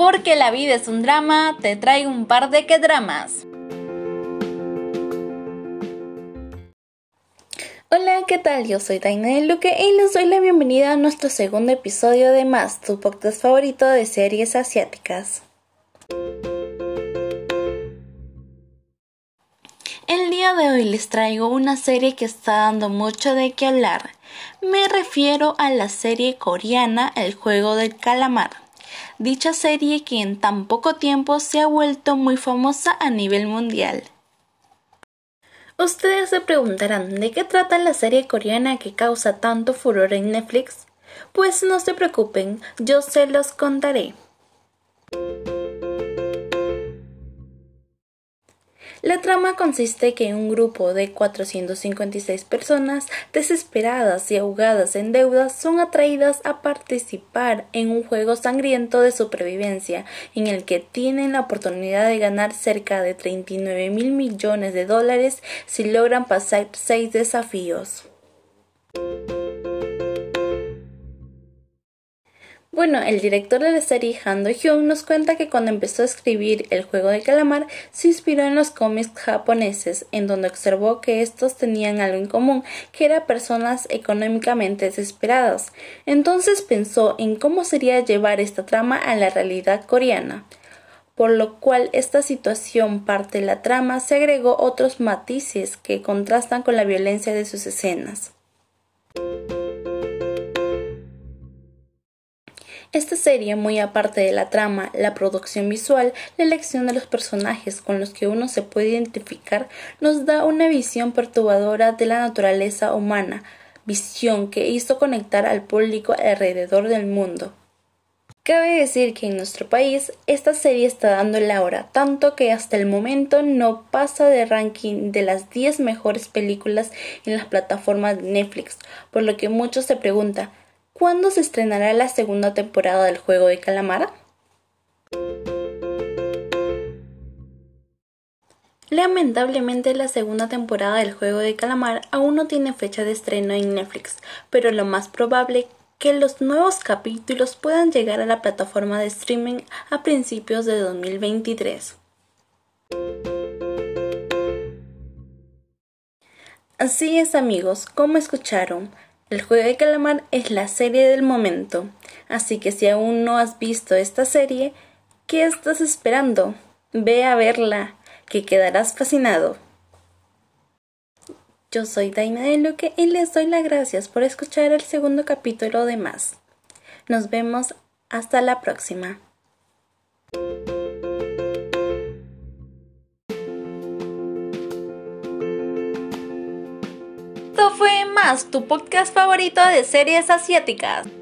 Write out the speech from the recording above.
Porque la vida es un drama, te traigo un par de que dramas. Hola, ¿qué tal? Yo soy Taina de Luque y les doy la bienvenida a nuestro segundo episodio de Más, tu podcast favorito de series asiáticas. El día de hoy les traigo una serie que está dando mucho de qué hablar. Me refiero a la serie coreana El juego del calamar. Dicha serie que en tan poco tiempo se ha vuelto muy famosa a nivel mundial. Ustedes se preguntarán de qué trata la serie coreana que causa tanto furor en Netflix. Pues no se preocupen, yo se los contaré. La trama consiste que un grupo de 456 personas desesperadas y ahogadas en deudas son atraídas a participar en un juego sangriento de supervivencia en el que tienen la oportunidad de ganar cerca de 39 mil millones de dólares si logran pasar seis desafíos. Bueno, el director de la serie Han Do-hyun nos cuenta que cuando empezó a escribir El juego del calamar se inspiró en los cómics japoneses, en donde observó que estos tenían algo en común, que eran personas económicamente desesperadas. Entonces pensó en cómo sería llevar esta trama a la realidad coreana por lo cual esta situación parte de la trama se agregó otros matices que contrastan con la violencia de sus escenas. Esta serie, muy aparte de la trama, la producción visual, la elección de los personajes con los que uno se puede identificar, nos da una visión perturbadora de la naturaleza humana, visión que hizo conectar al público alrededor del mundo. Cabe decir que en nuestro país esta serie está dando la hora, tanto que hasta el momento no pasa de ranking de las 10 mejores películas en las plataformas de Netflix, por lo que muchos se preguntan ¿Cuándo se estrenará la segunda temporada del juego de calamar? Lamentablemente la segunda temporada del juego de calamar aún no tiene fecha de estreno en Netflix, pero lo más probable que los nuevos capítulos puedan llegar a la plataforma de streaming a principios de 2023. Así es amigos, como escucharon, el juego de calamar es la serie del momento, así que si aún no has visto esta serie, ¿qué estás esperando? Ve a verla, que quedarás fascinado. Yo soy Daina de Luque y les doy las gracias por escuchar el segundo capítulo de Más. Nos vemos hasta la próxima. Tu podcast favorito de series asiáticas.